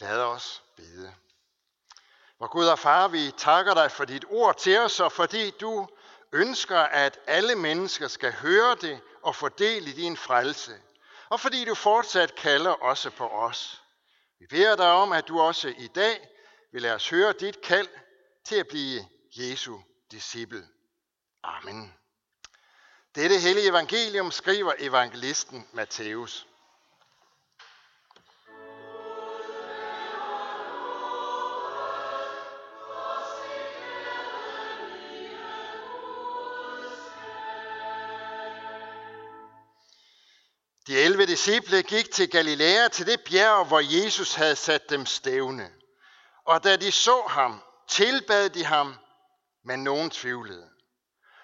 Lad os bede. Hvor Gud og Far, vi takker dig for dit ord til os, og fordi du ønsker, at alle mennesker skal høre det og få del i din frelse. Og fordi du fortsat kalder også på os. Vi beder dig om, at du også i dag vil lade os høre dit kald til at blive Jesu disciple. Amen. Dette hellige evangelium skriver evangelisten Matthæus. De 11 disciple gik til Galilea, til det bjerg, hvor Jesus havde sat dem stævne. Og da de så ham, tilbad de ham, men nogen tvivlede.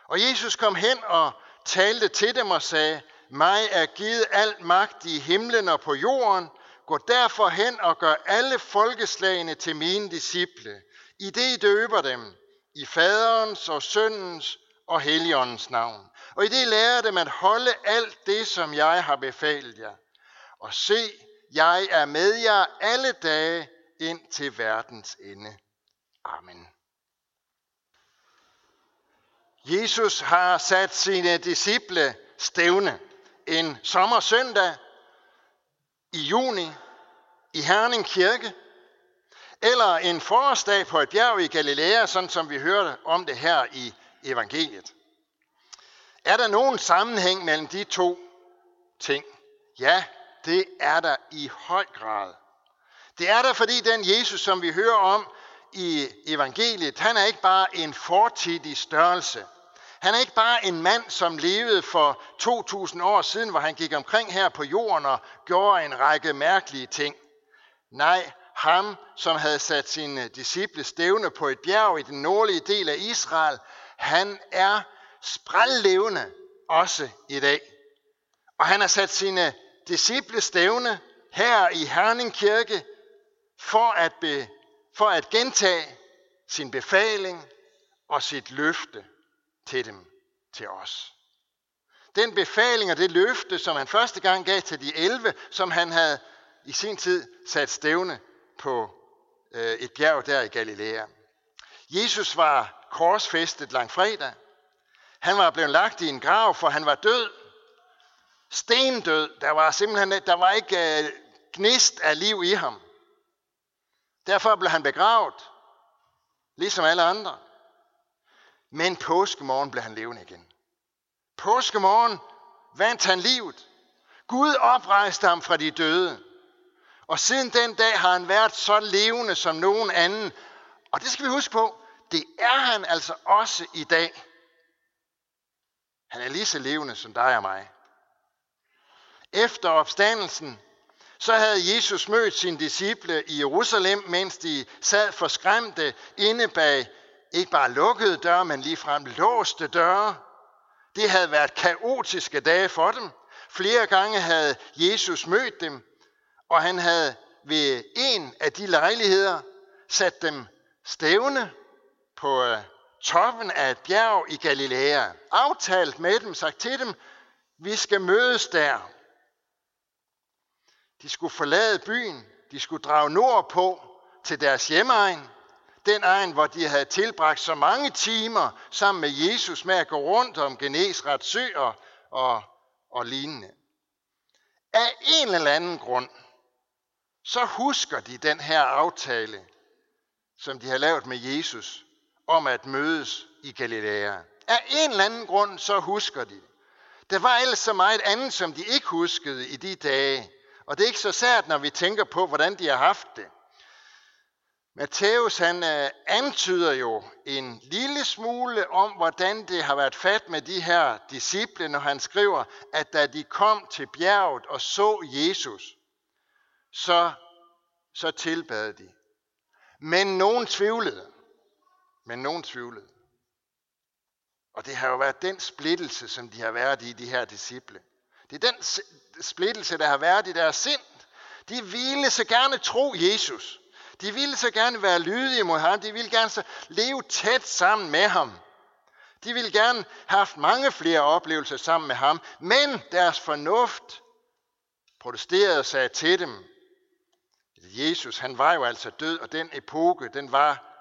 Og Jesus kom hen og talte til dem og sagde, mig er givet al magt i himlen og på jorden. Gå derfor hen og gør alle folkeslagene til mine disciple, i det I døber dem, i faderens og søndens og helligåndens navn. Og i det lærer dem at holde alt det, som jeg har befalet jer. Og se, jeg er med jer alle dage ind til verdens ende. Amen. Jesus har sat sine disciple stævne en sommersøndag i juni i Herning Kirke, eller en forårsdag på et bjerg i Galilea, sådan som vi hørte om det her i evangeliet. Er der nogen sammenhæng mellem de to ting? Ja, det er der i høj grad. Det er der, fordi den Jesus, som vi hører om i evangeliet, han er ikke bare en fortidig størrelse. Han er ikke bare en mand, som levede for 2000 år siden, hvor han gik omkring her på jorden og gjorde en række mærkelige ting. Nej, ham, som havde sat sine disciple stævne på et bjerg i den nordlige del af Israel, han er sprællevende også i dag. Og han har sat sine disciple stævne her i Herning Kirke for at, be, for at gentage sin befaling og sit løfte til dem, til os. Den befaling og det løfte, som han første gang gav til de 11, som han havde i sin tid sat stævne på øh, et bjerg der i Galilea. Jesus var korsfæstet langfredag. Han var blevet lagt i en grav, for han var død. Stendød. Der var simpelthen der var ikke øh, gnist af liv i ham. Derfor blev han begravet, ligesom alle andre. Men påskemorgen blev han levende igen. Påskemorgen vandt han livet. Gud oprejste ham fra de døde. Og siden den dag har han været så levende som nogen anden. Og det skal vi huske på. Det er han altså også i dag. Han er lige så levende som dig og mig. Efter opstandelsen, så havde Jesus mødt sine disciple i Jerusalem, mens de sad forskræmte inde bag ikke bare lukkede døre, men ligefrem låste døre. Det havde været kaotiske dage for dem. Flere gange havde Jesus mødt dem, og han havde ved en af de lejligheder sat dem stævne på øh, toppen af et bjerg i Galilea. Aftalt med dem, sagt til dem, vi skal mødes der. De skulle forlade byen, de skulle drage nordpå til deres hjemmeegn, den egen, hvor de havde tilbragt så mange timer sammen med Jesus med at gå rundt om Genesrets sø og, og, og lignende. Af en eller anden grund, så husker de den her aftale, som de har lavet med Jesus, om at mødes i Galilea. Af en eller anden grund, så husker de. Der var ellers så meget andet, som de ikke huskede i de dage. Og det er ikke så sært, når vi tænker på, hvordan de har haft det. Matthæus han øh, antyder jo en lille smule om, hvordan det har været fat med de her disciple, når han skriver, at da de kom til bjerget og så Jesus, så, så tilbad de. Men nogen tvivlede. Men nogen tvivlede. Og det har jo været den splittelse, som de har været i, de her disciple. Det er den splittelse, der har været i deres sind. De ville så gerne tro Jesus. De ville så gerne være lydige mod ham. De ville gerne så leve tæt sammen med ham. De ville gerne have haft mange flere oplevelser sammen med ham. Men deres fornuft protesterede og sagde til dem, Jesus, han var jo altså død, og den epoke, den var,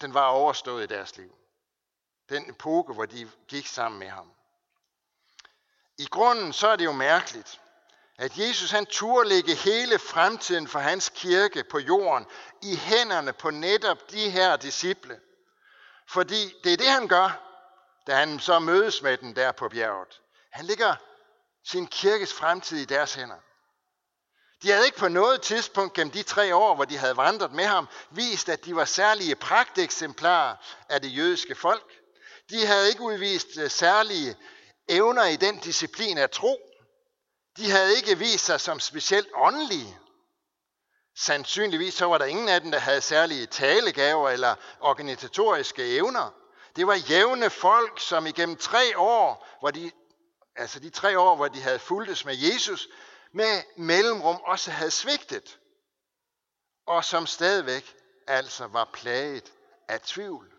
den var overstået i deres liv. Den epoke, hvor de gik sammen med ham. I grunden så er det jo mærkeligt, at Jesus han turde lægge hele fremtiden for hans kirke på jorden i hænderne på netop de her disciple. Fordi det er det, han gør, da han så mødes med den der på bjerget. Han lægger sin kirkes fremtid i deres hænder. De havde ikke på noget tidspunkt gennem de tre år, hvor de havde vandret med ham, vist, at de var særlige pragteksemplarer af det jødiske folk. De havde ikke udvist øh, særlige evner i den disciplin af tro. De havde ikke vist sig som specielt åndelige. Sandsynligvis så var der ingen af dem, der havde særlige talegaver eller organisatoriske evner. Det var jævne folk, som igennem tre år, hvor de, altså de tre år, hvor de havde fulgtes med Jesus, med mellemrum også havde svigtet, og som stadigvæk altså var plaget af tvivl.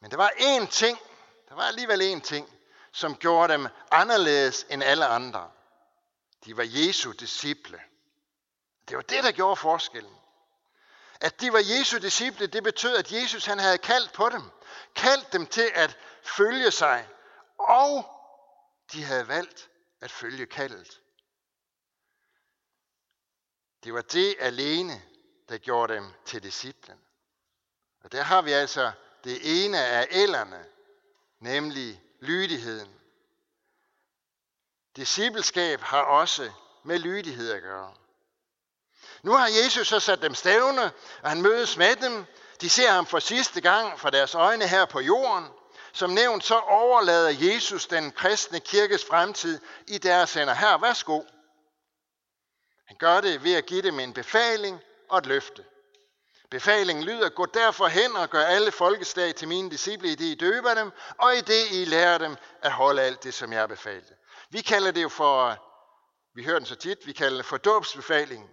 Men der var én ting, der var alligevel én ting, som gjorde dem anderledes end alle andre. De var Jesu disciple. Det var det, der gjorde forskellen. At de var Jesu disciple, det betød, at Jesus han havde kaldt på dem. Kaldt dem til at følge sig. Og de havde valgt at følge kaldet. Det var det alene, der gjorde dem til disciplen. Og der har vi altså det ene af ellerne, nemlig lydigheden. Discipleskab har også med lydighed at gøre. Nu har Jesus så sat dem stævne, og han mødes med dem. De ser ham for sidste gang fra deres øjne her på jorden. Som nævnt, så overlader Jesus den kristne kirkes fremtid i deres hænder. Her, værsgo. Han gør det ved at give dem en befaling og et løfte. Befalingen lyder, gå derfor hen og gør alle folkeslag til mine disciple, i det I døber dem, og i det I lærer dem at holde alt det, som jeg befalte. Vi kalder det jo for, vi hører den så tit, vi kalder det for dåbsbefalingen.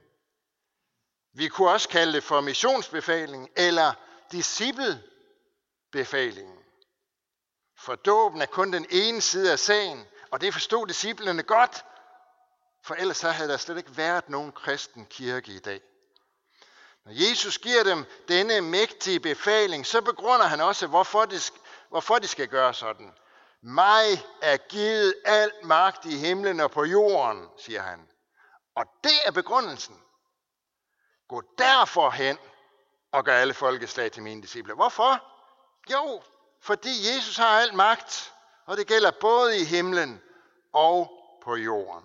Vi kunne også kalde det for missionsbefaling eller disciplebefalingen. For dåben er kun den ene side af sagen, og det forstod disciplene godt, for ellers så havde der slet ikke været nogen kristen kirke i dag. Når Jesus giver dem denne mægtige befaling, så begrunder han også, hvorfor de, hvorfor de skal gøre sådan. Mig er givet al magt i himlen og på jorden, siger han. Og det er begrundelsen. Gå derfor hen og gør alle folkeslag til mine disciple. Hvorfor? Jo, fordi Jesus har al magt, og det gælder både i himlen og på jorden.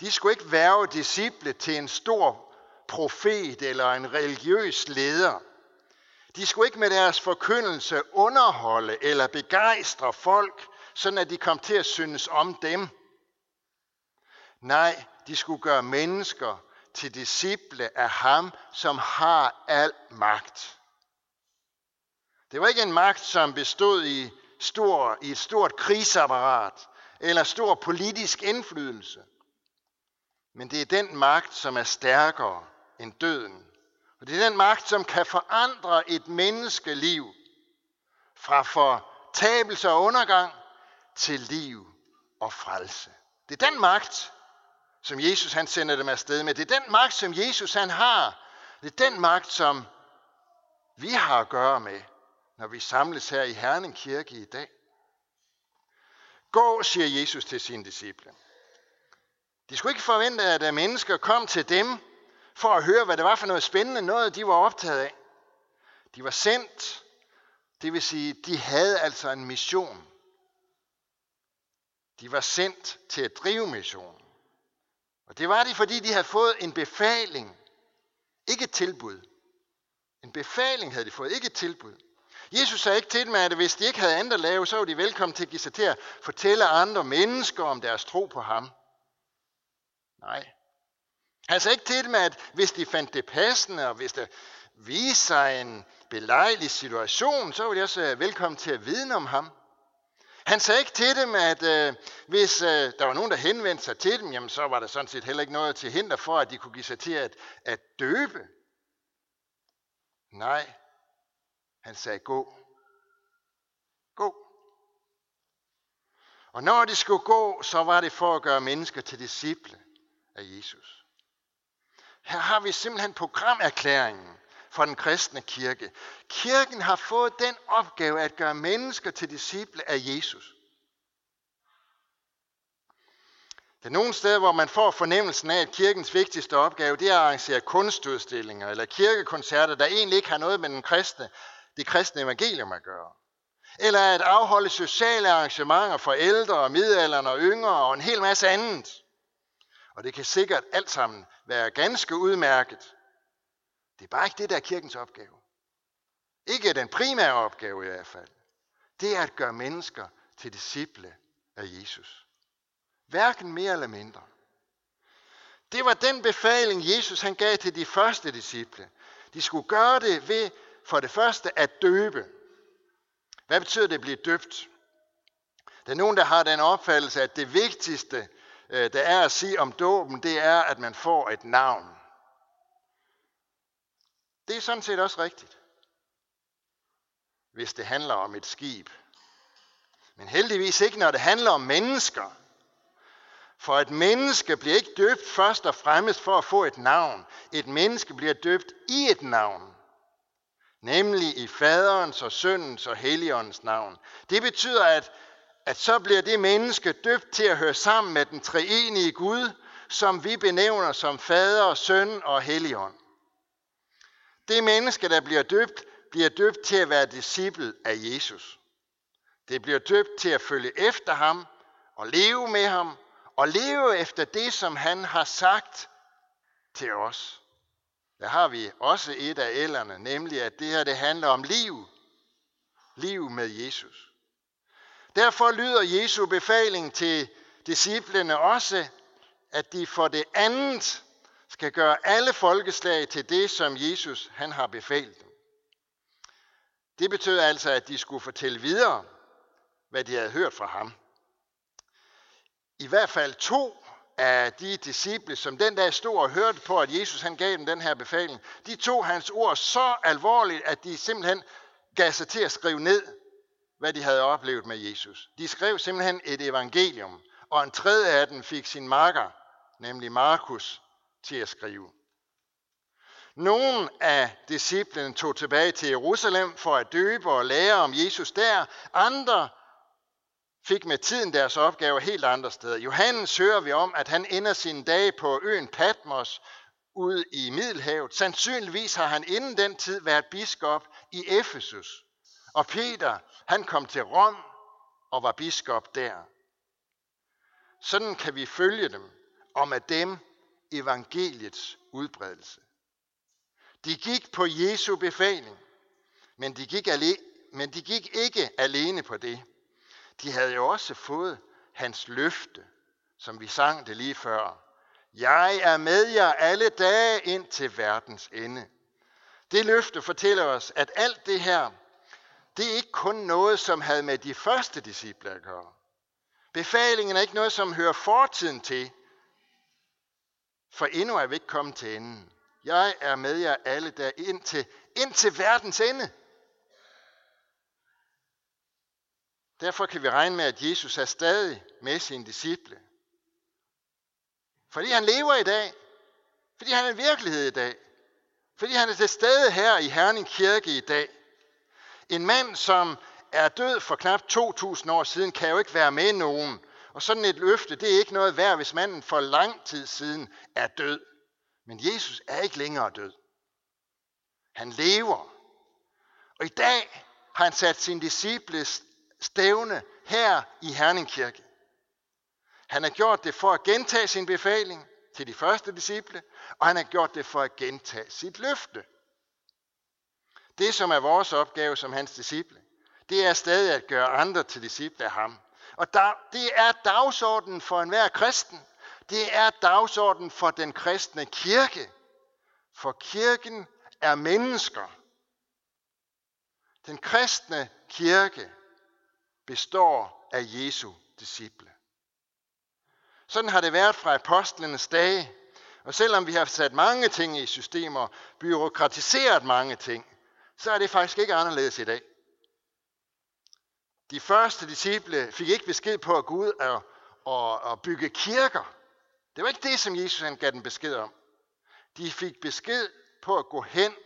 De skulle ikke være disciple til en stor profet eller en religiøs leder. De skulle ikke med deres forkyndelse underholde eller begejstre folk, sådan at de kom til at synes om dem. Nej, de skulle gøre mennesker til disciple af ham, som har al magt. Det var ikke en magt, som bestod i, stor, i et stort krigsapparat eller stor politisk indflydelse. Men det er den magt, som er stærkere end døden. Og det er den magt, som kan forandre et menneskeliv fra fortabelse og undergang til liv og frelse. Det er den magt, som Jesus han sender dem afsted med. Det er den magt, som Jesus han har. Det er den magt, som vi har at gøre med, når vi samles her i Herning Kirke i dag. Gå, siger Jesus til sine disciple. De skulle ikke forvente, at øh, mennesker kom til dem for at høre, hvad det var for noget spændende, noget de var optaget af. De var sendt, det vil sige, de havde altså en mission. De var sendt til at drive mission. Og det var de, fordi de havde fået en befaling, ikke et tilbud. En befaling havde de fået, ikke et tilbud. Jesus sagde ikke til dem, at hvis de ikke havde andet at lave, så var de velkommen til at give sig til at fortælle andre mennesker om deres tro på ham. Nej. Han sagde ikke til dem, at hvis de fandt det passende, og hvis der viste sig en belejlig situation, så var de også øh, velkommen til at vidne om ham. Han sagde ikke til dem, at øh, hvis øh, der var nogen, der henvendte sig til dem, jamen, så var der sådan set heller ikke noget til hinder for, at de kunne give sig til at, at døbe. Nej, han sagde gå. Gå. Og når de skulle gå, så var det for at gøre mennesker til disciple af Jesus. Her har vi simpelthen programerklæringen for den kristne kirke. Kirken har fået den opgave at gøre mennesker til disciple af Jesus. Der er nogle steder, hvor man får fornemmelsen af, at kirkens vigtigste opgave, det er at arrangere kunstudstillinger eller kirkekoncerter, der egentlig ikke har noget med den kristne, det kristne evangelium at gøre. Eller at afholde sociale arrangementer for ældre og middelalderne og yngre og en hel masse andet. Og det kan sikkert alt sammen være ganske udmærket. Det er bare ikke det, der er kirkens opgave. Ikke den primære opgave i hvert fald. Det er at gøre mennesker til disciple af Jesus. Hverken mere eller mindre. Det var den befaling, Jesus han gav til de første disciple. De skulle gøre det ved for det første at døbe. Hvad betyder det at blive døbt? Der er nogen, der har den opfattelse, at det vigtigste, øh, der er at sige om dåben, det er, at man får et navn. Det er sådan set også rigtigt, hvis det handler om et skib. Men heldigvis ikke, når det handler om mennesker. For et menneske bliver ikke døbt først og fremmest for at få et navn. Et menneske bliver døbt i et navn. Nemlig i faderens og søndens og helligåndens navn. Det betyder, at, at så bliver det menneske døbt til at høre sammen med den treenige Gud, som vi benævner som fader, søn og helligånd. Det menneske, der bliver døbt, bliver døbt til at være disciple af Jesus. Det bliver døbt til at følge efter ham og leve med ham og leve efter det, som han har sagt til os. Der har vi også et af ælderne, nemlig at det her det handler om liv. Liv med Jesus. Derfor lyder Jesu befaling til disciplene også, at de for det andet skal gøre alle folkeslag til det, som Jesus han har befalet dem. Det betød altså, at de skulle fortælle videre, hvad de havde hørt fra ham. I hvert fald to af de disciple, som den dag stod og hørte på, at Jesus han gav dem den her befaling, de tog hans ord så alvorligt, at de simpelthen gav sig til at skrive ned, hvad de havde oplevet med Jesus. De skrev simpelthen et evangelium, og en tredje af dem fik sin marker, nemlig Markus, til at skrive. Nogle af disciplene tog tilbage til Jerusalem for at døbe og lære om Jesus der. Andre fik med tiden deres opgaver helt andre steder. Johannes hører vi om, at han ender sine dage på øen Patmos ude i Middelhavet. Sandsynligvis har han inden den tid været biskop i Efesus. Og Peter, han kom til Rom og var biskop der. Sådan kan vi følge dem, om at dem evangeliets udbredelse. De gik på Jesu befaling, men de gik, alene, men de gik ikke alene på det. De havde jo også fået hans løfte, som vi sang det lige før. Jeg er med jer alle dage ind til verdens ende. Det løfte fortæller os, at alt det her, det er ikke kun noget, som havde med de første disciple at gøre. Befalingen er ikke noget, som hører fortiden til, for endnu er vi ikke kommet til enden. Jeg er med jer alle der ind til, ind til verdens ende. Derfor kan vi regne med, at Jesus er stadig med sine disciple. Fordi han lever i dag. Fordi han er en virkelighed i dag. Fordi han er til stede her i Herning Kirke i dag. En mand, som er død for knap 2.000 år siden, kan jo ikke være med nogen. Og sådan et løfte, det er ikke noget værd, hvis manden for lang tid siden er død. Men Jesus er ikke længere død. Han lever. Og i dag har han sat sin disciples stævne her i Herning Kirke. Han har gjort det for at gentage sin befaling til de første disciple, og han har gjort det for at gentage sit løfte. Det, som er vores opgave som hans disciple, det er stadig at gøre andre til disciple af ham. Og der, det er dagsordenen for enhver kristen. Det er dagsordenen for den kristne kirke. For kirken er mennesker. Den kristne kirke består af Jesu disciple. Sådan har det været fra apostlenes dage. Og selvom vi har sat mange ting i systemer, byråkratiseret mange ting, så er det faktisk ikke anderledes i dag. De første disciple fik ikke besked på at gå ud og, og, og bygge kirker. Det var ikke det, som Jesus han gav den besked om. De fik besked på at gå hen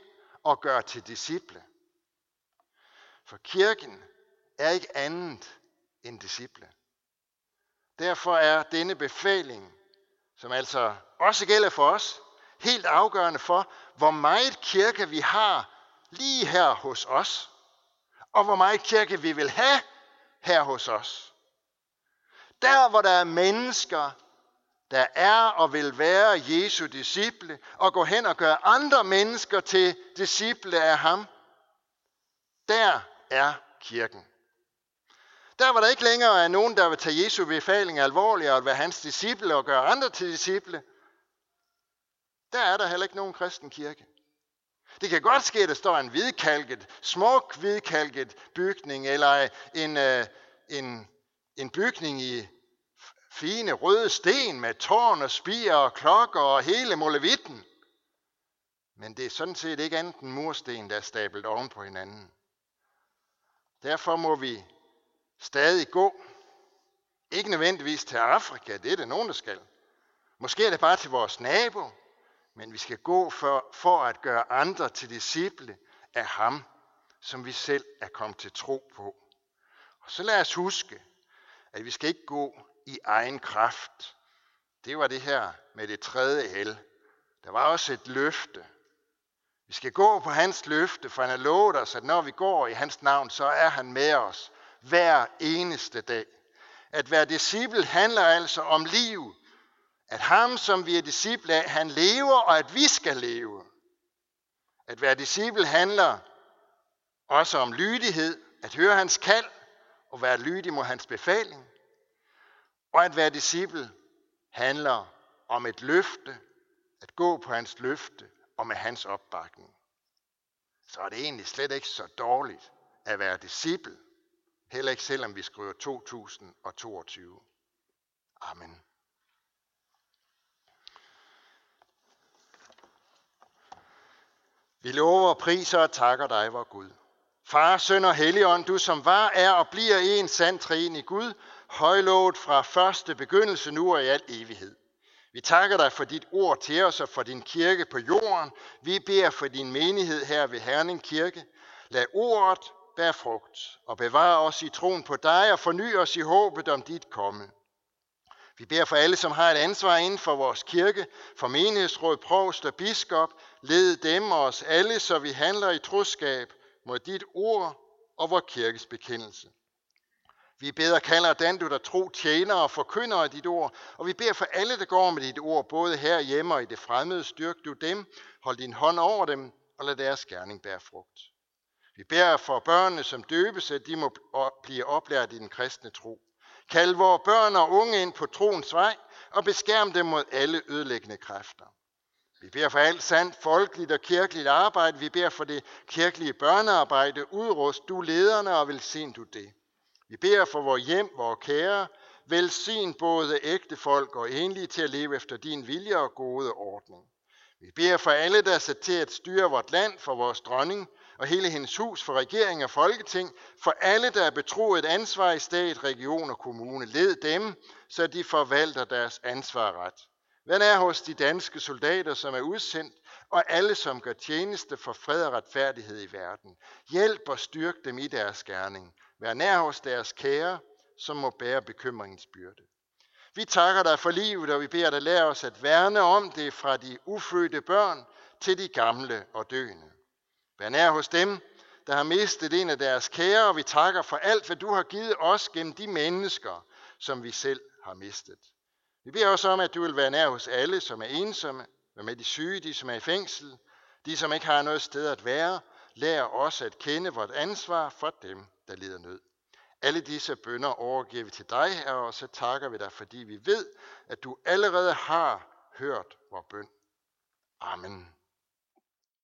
og gøre til disciple. For kirken er ikke andet end disciple. Derfor er denne befaling, som altså også gælder for os, helt afgørende for, hvor meget kirke vi har lige her hos os, og hvor meget kirke vi vil have her hos os. Der, hvor der er mennesker, der er og vil være Jesu disciple, og gå hen og gøre andre mennesker til disciple af ham, der er kirken. Der var der ikke længere er nogen, der vil tage Jesu befaling alvorligt og være hans disciple og gøre andre til disciple. Der er der heller ikke nogen kristen kirke. Det kan godt ske, at der står en hvidkalket, smuk hvidkalket bygning, eller en, øh, en, en bygning i fine røde sten med tårn og spire og klokker og hele molevitten. Men det er sådan set ikke andet end mursten, der er stablet oven på hinanden. Derfor må vi stadig gå. Ikke nødvendigvis til Afrika, det er det nogen, der skal. Måske er det bare til vores nabo, men vi skal gå for, for at gøre andre til disciple af ham, som vi selv er kommet til tro på. Og så lad os huske, at vi skal ikke gå i egen kraft. Det var det her med det tredje hel. Der var også et løfte. Vi skal gå på hans løfte, for han har lovet os, at når vi går i hans navn, så er han med os hver eneste dag. At være disciple handler altså om liv. At ham, som vi er disciple af, han lever, og at vi skal leve. At være disciple handler også om lydighed, at høre hans kald og være lydig mod hans befaling. Og at være disciple handler om et løfte, at gå på hans løfte og med hans opbakning. Så er det egentlig slet ikke så dårligt at være disciple. Heller ikke selvom vi skriver 2022. Amen. Vi lover, priser og takker dig, vor Gud. Far, søn og helligånd, du som var, er og bliver en sand i Gud, højlovet fra første begyndelse nu og i al evighed. Vi takker dig for dit ord til os og for din kirke på jorden. Vi beder for din menighed her ved Herning Kirke. Lad ordet bær frugt og bevar os i troen på dig og forny os i håbet om dit komme. Vi beder for alle, som har et ansvar inden for vores kirke, for menighedsråd, provst og biskop. Led dem og os alle, så vi handler i troskab mod dit ord og vores kirkes bekendelse. Vi beder kalder den, du der tro tjener og forkynder af dit ord, og vi beder for alle, der går med dit ord, både her hjemme og i det fremmede, styrk du dem, hold din hånd over dem, og lad deres gerning bære frugt. Vi beder for børnene, som døbes, at de må blive oplært i den kristne tro. Kald vores børn og unge ind på troens vej, og beskærm dem mod alle ødelæggende kræfter. Vi beder for alt sandt folkeligt og kirkeligt arbejde. Vi beder for det kirkelige børnearbejde. Udrust du lederne og velsign du det. Vi beder for vores hjem, vores kære. Velsign både ægte folk og enlige til at leve efter din vilje og gode ordning. Vi beder for alle, der er sat til at styre vort land, for vores dronning og hele hendes hus, for regering og folketing, for alle, der er betroet et ansvar i stat, region og kommune. Led dem, så de forvalter deres ansvar ret. Hvad er hos de danske soldater, som er udsendt, og alle, som gør tjeneste for fred og retfærdighed i verden. Hjælp og styrk dem i deres gerning. Vær nær hos deres kære, som må bære bekymringens byrde. Vi takker dig for livet, og vi beder dig lære os at værne om det fra de ufødte børn til de gamle og døende. Vær nær hos dem, der har mistet en af deres kære, og vi takker for alt, hvad du har givet os gennem de mennesker, som vi selv har mistet. Vi beder også om, at du vil være nær hos alle, som er ensomme, Vær med de syge, de som er i fængsel, de som ikke har noget sted at være. Lær os at kende vort ansvar for dem, der lider nød. Alle disse bønder overgiver vi til dig, her, og så takker vi dig, fordi vi ved, at du allerede har hørt vores bøn. Amen.